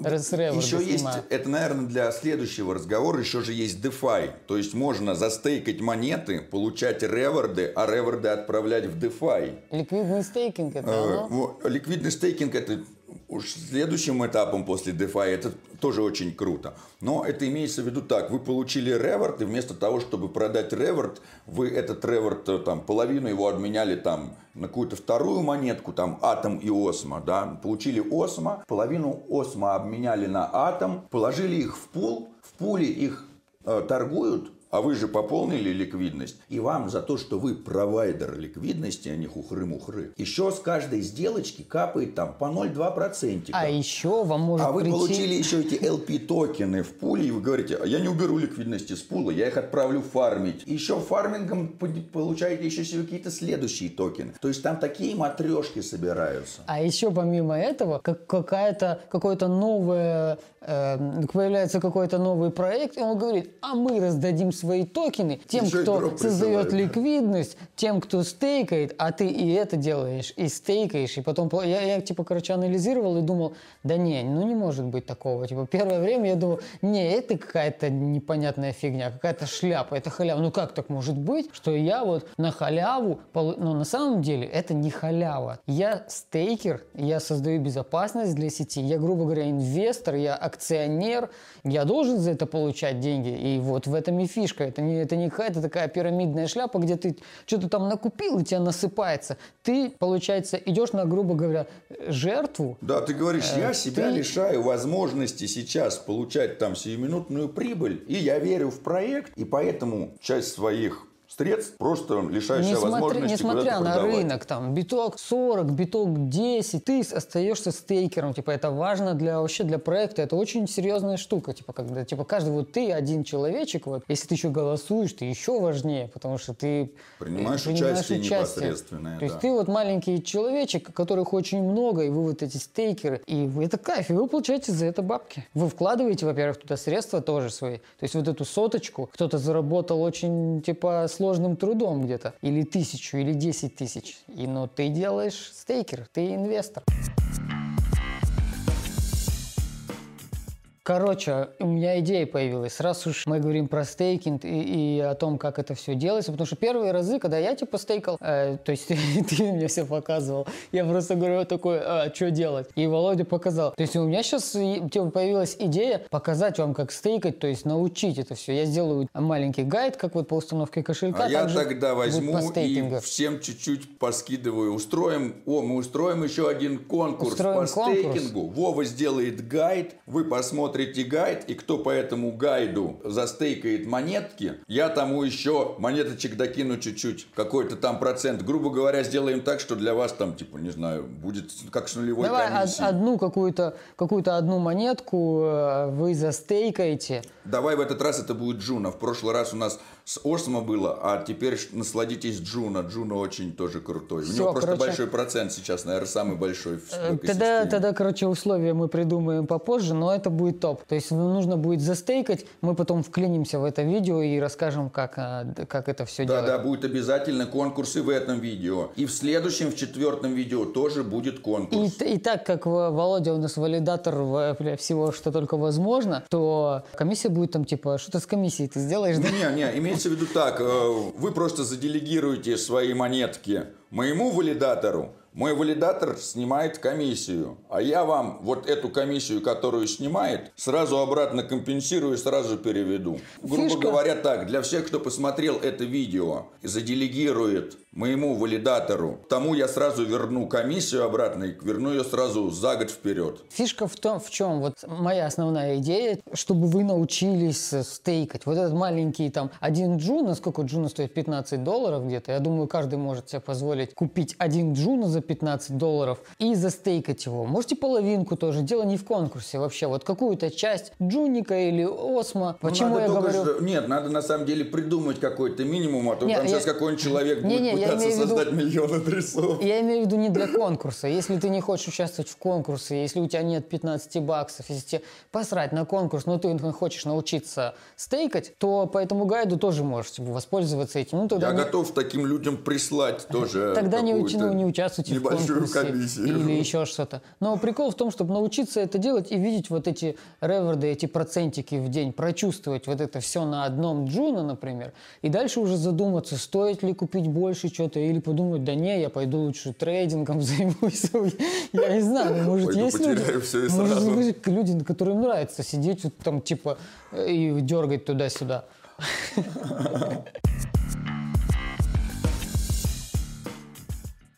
Speaker 1: еще есть, это, наверное, для следующего разговора еще же есть DeFi. То есть можно застейкать монеты, получать реворды, а реворды отправлять в DeFi.
Speaker 2: Ликвидный стейкинг это оно?
Speaker 1: Ликвидный стейкинг это уж следующим этапом после DeFi это тоже очень круто. Но это имеется в виду так, вы получили реворд, и вместо того, чтобы продать реворд, вы этот реворд, э, там, половину его обменяли там на какую-то вторую монетку, там, атом и осмо, да, получили осмо, половину осмо обменяли на атом, положили их в пул, в пуле их э, торгуют, а вы же пополнили ликвидность. И вам за то, что вы провайдер ликвидности, а не хухры-мухры, еще с каждой сделочки капает там по 0,2%.
Speaker 2: А еще вам может
Speaker 1: А вы
Speaker 2: прийти...
Speaker 1: получили еще эти LP-токены в пуле, и вы говорите, а я не уберу ликвидности с пула, я их отправлю фармить. Еще фармингом получаете еще себе какие-то следующие токены. То есть там такие матрешки собираются.
Speaker 2: А еще помимо этого, как какая-то, какое-то новое, э, появляется какой-то новый проект, и он говорит, а мы раздадим свои токены тем, Еще кто создает ликвидность, тем, кто стейкает, а ты и это делаешь, и стейкаешь, и потом... Я, я типа, короче, анализировал и думал, да не, ну не может быть такого. Типа, первое время я думал, не, это какая-то непонятная фигня, какая-то шляпа, это халява. Ну как так может быть, что я вот на халяву... Но ну, на самом деле это не халява. Я стейкер, я создаю безопасность для сети, я, грубо говоря, инвестор, я акционер, я должен за это получать деньги, и вот в этом и фишка это не, это не какая-то такая пирамидная шляпа, где ты что-то там накупил и тебя насыпается. Ты, получается, идешь на, грубо говоря, жертву.
Speaker 1: Да, ты говоришь, я э, себя ты... лишаю возможности сейчас получать там сиюминутную прибыль, и я верю в проект, и поэтому часть своих средств, просто лишаешься несмотря, возможности
Speaker 2: Несмотря на
Speaker 1: продавать.
Speaker 2: рынок, там, биток 40, биток 10, ты остаешься стейкером, типа, это важно для, вообще для проекта, это очень серьезная штука, типа, когда, типа, каждый вот ты один человечек, вот, если ты еще голосуешь, ты еще важнее, потому что ты
Speaker 1: принимаешь, принимаешь участие, участие непосредственное,
Speaker 2: То да. есть ты вот маленький человечек, которых очень много, и вы вот эти стейкеры, и это кайф, и вы получаете за это бабки. Вы вкладываете, во-первых, туда средства тоже свои, то есть вот эту соточку кто-то заработал очень, типа, сложно сложным трудом где-то, или тысячу, или десять тысяч. И ну ты делаешь стейкер, ты инвестор. Короче, у меня идея появилась. Раз уж мы говорим про стейкинг и, и о том, как это все делается, потому что первые разы, когда я типа стейкал, э, то есть ты, ты мне все показывал, я просто говорю такой, а, что делать? И Володя показал. То есть у меня сейчас типа, появилась идея показать вам, как стейкать, то есть научить это все. Я сделаю маленький гайд, как вот по установке кошелька.
Speaker 1: А я тогда возьму и всем чуть-чуть поскидываю. Устроим, о, мы устроим еще один конкурс устроим по конкурс. стейкингу. Вова сделает гайд, вы посмотрите посмотрите гайд, и кто по этому гайду застейкает монетки, я тому еще монеточек докину чуть-чуть, какой-то там процент. Грубо говоря, сделаем так, что для вас там, типа, не знаю, будет как с нулевой
Speaker 2: Давай
Speaker 1: комиссией.
Speaker 2: одну какую-то какую одну монетку э, вы застейкаете.
Speaker 1: Давай в этот раз это будет Джуна. В прошлый раз у нас с Осмо было, а теперь насладитесь Джуна. Джуна очень тоже крутой. Все, У него просто короче, большой процент сейчас, наверное, самый большой в
Speaker 2: э, тогда, тогда, короче, условия мы придумаем попозже, но это будет топ. То есть нужно будет застейкать, мы потом вклинимся в это видео и расскажем, как, э, как это все
Speaker 1: да,
Speaker 2: делать.
Speaker 1: Да, да, будет обязательно конкурсы в этом видео. И в следующем, в четвертом видео тоже будет конкурс.
Speaker 2: И, и так как Володя у нас валидатор всего, что только возможно, то комиссия будет там типа, что-то с комиссией ты сделаешь, да?
Speaker 1: Не, не, имеется в виду так, э, вы просто заделегируете свои монетки моему валидатору, мой валидатор снимает комиссию, а я вам вот эту комиссию, которую снимает, сразу обратно компенсирую и сразу переведу. Грубо
Speaker 2: Фишка.
Speaker 1: говоря так, для всех, кто посмотрел это видео заделегирует моему валидатору, тому я сразу верну комиссию обратно и верну ее сразу за год вперед.
Speaker 2: Фишка в том, в чем вот моя основная идея, чтобы вы научились стейкать. Вот этот маленький там один джун, насколько джуна стоит 15 долларов где-то, я думаю, каждый может себе позволить купить один джуна за 15 долларов и застейкать его. Можете половинку тоже, дело не в конкурсе вообще, вот какую-то часть джуника или осма.
Speaker 1: Ну,
Speaker 2: Почему я говорю...
Speaker 1: что- Нет, надо на самом деле придумать какой-то минимум, а то
Speaker 2: Не,
Speaker 1: там
Speaker 2: я-
Speaker 1: сейчас какой-нибудь человек
Speaker 2: Не,
Speaker 1: будет
Speaker 2: не,
Speaker 1: пытаться
Speaker 2: в виду-
Speaker 1: создать миллион адресов.
Speaker 2: Я имею в виду не для конкурса. Если ты не хочешь участвовать в конкурсе, если у тебя нет 15 баксов, если тебе посрать на конкурс, но ты хочешь научиться стейкать, то по этому гайду тоже можешь типа, воспользоваться этим. Ну, тогда
Speaker 1: Я
Speaker 2: не-
Speaker 1: готов таким людям прислать тоже
Speaker 2: Тогда не, ну, не участвуйте
Speaker 1: небольшую
Speaker 2: конкурсе
Speaker 1: комиссию.
Speaker 2: или еще что-то. Но прикол в том, чтобы научиться это делать и видеть вот эти реворды, эти процентики в день, прочувствовать вот это все на одном джуна, например, и дальше уже задуматься, стоит ли купить больше что-то, или подумать, да не, я пойду лучше трейдингом займусь. Я не знаю, ну, может, есть люди, может, есть люди, которым нравится сидеть вот там типа и дергать туда-сюда.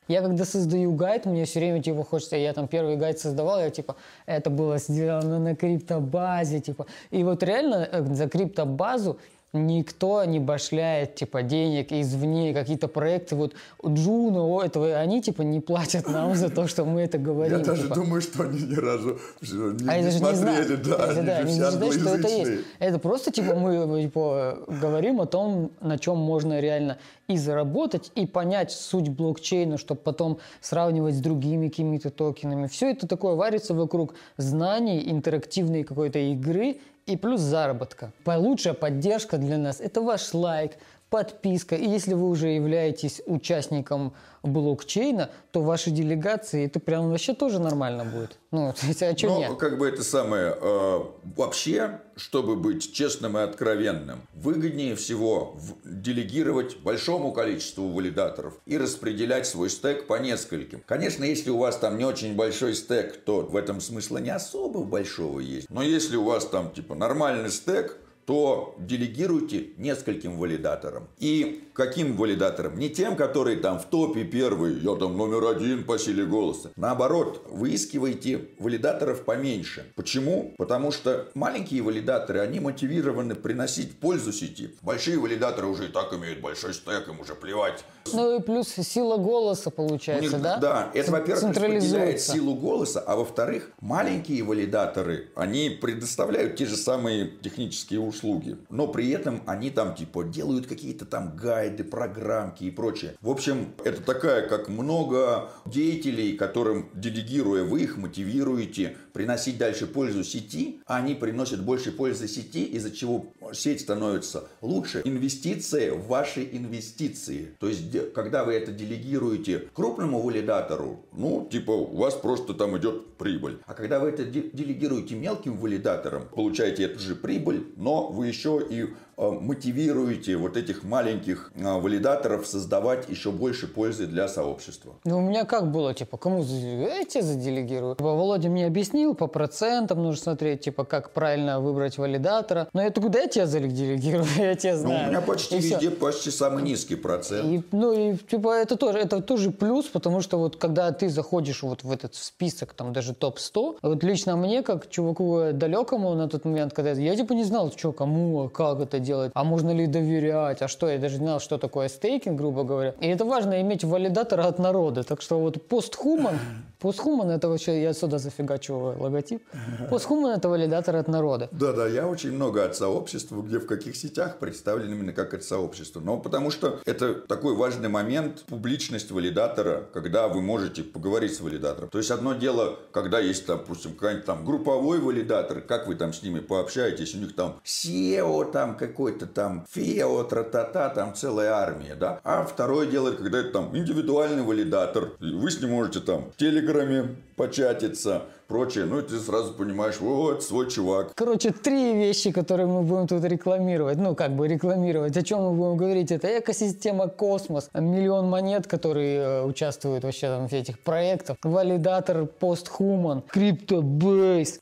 Speaker 2: Я когда создаю гайд, мне все время типа хочется, я там первый гайд создавал, я типа, это было сделано на криптобазе, типа. И вот реально э, за криптобазу никто не башляет, типа, денег извне, какие-то проекты, вот Джуна, о, этого, они, типа, не платят нам за то, что мы это говорим.
Speaker 1: Я даже
Speaker 2: типа.
Speaker 1: думаю, что они ни разу не,
Speaker 2: А
Speaker 1: не
Speaker 2: же не
Speaker 1: смотрели, да, они
Speaker 2: да,
Speaker 1: же все
Speaker 2: не что это есть. Это просто типа мы типа, говорим о том, на чем можно реально и заработать, и понять суть блокчейна, чтобы потом сравнивать с другими какими-то токенами. Все это такое варится вокруг знаний, интерактивной какой-то игры и плюс заработка. Лучшая поддержка для нас – это ваш лайк, подписка. И если вы уже являетесь участником блокчейна, то ваши делегации, это прям вообще тоже нормально будет. Ну, а что
Speaker 1: Ну,
Speaker 2: нет?
Speaker 1: как бы это самое, э, вообще, чтобы быть честным и откровенным, выгоднее всего делегировать большому количеству валидаторов и распределять свой стек по нескольким. Конечно, если у вас там не очень большой стек, то в этом смысла не особо большого есть. Но если у вас там типа нормальный стек, то делегируйте нескольким валидаторам. И каким валидаторам? Не тем, которые там в топе первый, я там номер один по силе голоса. Наоборот, выискивайте валидаторов поменьше. Почему? Потому что маленькие валидаторы, они мотивированы приносить пользу сети. Большие валидаторы уже и так имеют большой стек, им уже плевать.
Speaker 2: Ну и плюс сила голоса получается,
Speaker 1: них-
Speaker 2: да?
Speaker 1: Да, это, во-первых, распределяет силу голоса, а во-вторых, маленькие валидаторы, они предоставляют те же самые технические услуги, но при этом они там типа делают какие-то там гайды, программки и прочее. В общем, это такая, как много деятелей, которым, делегируя вы их, мотивируете приносить дальше пользу сети, а они приносят больше пользы сети, из-за чего сеть становится лучше. Инвестиция в ваши инвестиции. То есть, когда вы это делегируете крупному валидатору, ну, типа, у вас просто там идет прибыль. А когда вы это де- делегируете мелким валидаторам, получаете эту же прибыль, но вы еще и мотивируете вот этих маленьких э, валидаторов создавать еще больше пользы для сообщества.
Speaker 2: Ну, у меня как было, типа, кому тебе заделегирую? Типа, Володя мне объяснил, по процентам нужно смотреть, типа, как правильно выбрать валидатора. Но я такой, да я тебя заделегирую, я тебя
Speaker 1: Ну,
Speaker 2: знаю.
Speaker 1: у меня почти
Speaker 2: И
Speaker 1: везде почти самый низкий процент.
Speaker 2: И, ну и типа это тоже это тоже плюс, потому что вот когда ты заходишь вот в этот список, там даже топ 100, вот лично мне как чуваку далекому на тот момент, когда я, я типа не знал, что кому, а как это делать, а можно ли доверять, а что я даже не знал, что такое стейкинг, грубо говоря. И это важно иметь валидатора от народа, так что вот постхуман, постхуман это вообще я сюда зафигачу логотип, постхуман это валидатор от народа.
Speaker 1: Да-да, я очень много от сообщества, где в каких сетях представлен именно как от сообщества. Но потому что это такой важный момент, публичность валидатора, когда вы можете поговорить с валидатором. То есть одно дело, когда есть, допустим, какой-нибудь там групповой валидатор, как вы там с ними пообщаетесь, у них там SEO, там как какой-то там фео, тра-та-та, там целая армия, да. А второе дело, когда это там индивидуальный валидатор. Вы с ним можете там в Телеграме початиться, прочее. Ну, и ты сразу понимаешь, вот, свой чувак.
Speaker 2: Короче, три вещи, которые мы будем тут рекламировать. Ну, как бы рекламировать. О чем мы будем говорить? Это экосистема Космос. Миллион монет, которые э, участвуют вообще там в этих проектах. Валидатор Posthuman. CryptoBase.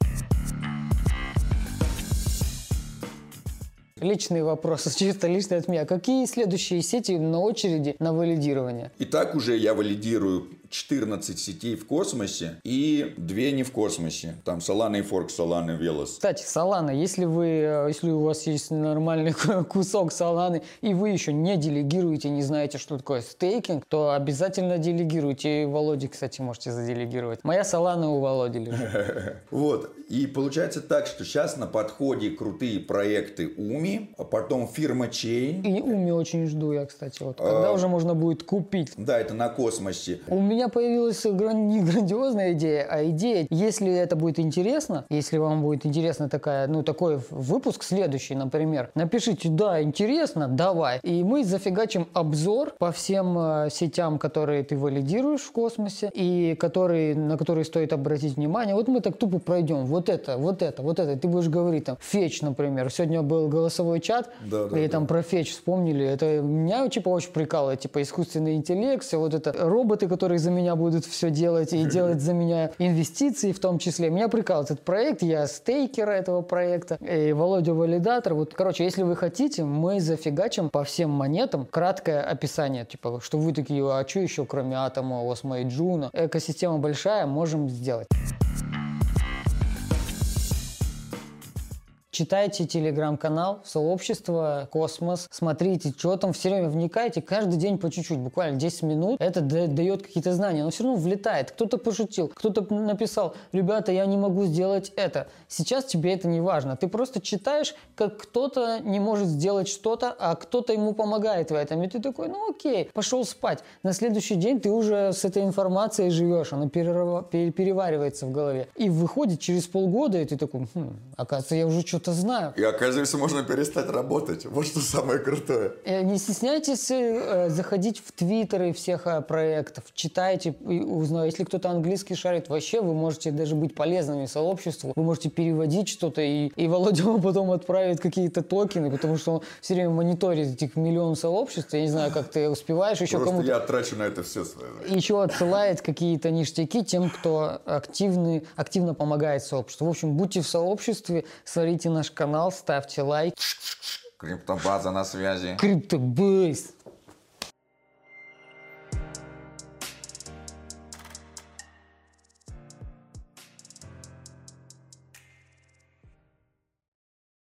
Speaker 2: Личный вопрос, чисто личный от меня. Какие следующие сети на очереди на валидирование?
Speaker 1: И так уже я валидирую 14 сетей в космосе и две не в космосе. Там Solana и Fork, Solana и Velos.
Speaker 2: Кстати, Solana, если вы, э, если у вас есть нормальный кусок Solana, и вы еще не делегируете, не знаете, что такое стейкинг, то обязательно делегируйте. И Володе, кстати, можете заделегировать. Моя Solana у Володи лежит.
Speaker 1: Вот. И получается так, что сейчас на подходе крутые проекты Уми, а потом фирма Chain.
Speaker 2: И Уми очень жду я, кстати. Вот. Когда уже можно будет купить.
Speaker 1: Да, это на космосе.
Speaker 2: У меня появилась гран- не грандиозная идея, а идея, если это будет интересно, если вам будет интересно такая, ну, такой выпуск следующий, например, напишите, да, интересно, давай. И мы зафигачим обзор по всем э, сетям, которые ты валидируешь в космосе и которые, на которые стоит обратить внимание. Вот мы так тупо пройдем. Вот это, вот это, вот это. Ты будешь говорить там, фетч, например. Сегодня был голосовой чат,
Speaker 1: Да, да,
Speaker 2: и
Speaker 1: да.
Speaker 2: там про фетч вспомнили. Это меня, типа, очень прикалывает. Типа, искусственный интеллект, все вот это. Роботы, которые за меня будут все делать и делать за меня инвестиции в том числе. Меня прикалывает этот проект. Я стейкер этого проекта. И Володя валидатор. Вот, короче, если вы хотите, мы зафигачим по всем монетам краткое описание. Типа, что вы такие, а что еще кроме Атома, Осмо и Джуна? Экосистема большая, можем сделать. Читайте телеграм-канал, сообщество Космос, смотрите, что там, все время вникайте, каждый день по чуть-чуть, буквально 10 минут. Это да- дает какие-то знания, но все равно влетает. Кто-то пошутил, кто-то написал, ребята, я не могу сделать это. Сейчас тебе это не важно. Ты просто читаешь, как кто-то не может сделать что-то, а кто-то ему помогает в этом. И ты такой, ну окей, пошел спать. На следующий день ты уже с этой информацией живешь, она переваривается в голове. И выходит через полгода, и ты такой, «Хм, оказывается, я уже что-то знаю.
Speaker 1: И оказывается, можно перестать работать. Вот что самое крутое.
Speaker 2: Э, Не стесняйтесь э, заходить в твиттеры всех э, проектов, читайте и узнавайте. Если кто-то английский шарит, вообще вы можете даже быть полезными сообществу. Вы можете переводить что-то, и, и Володя вам потом отправит какие-то токены, потому что он все время мониторит этих миллион сообществ. Я не знаю, как ты успеваешь еще
Speaker 1: Просто
Speaker 2: кому-то
Speaker 1: я трачу на это все свое время.
Speaker 2: еще отсылает какие-то ништяки тем, кто активный, активно помогает сообществу. В общем, будьте в сообществе, смотрите наш канал, ставьте лайк.
Speaker 1: Криптобаза на связи.
Speaker 2: Криптобейс.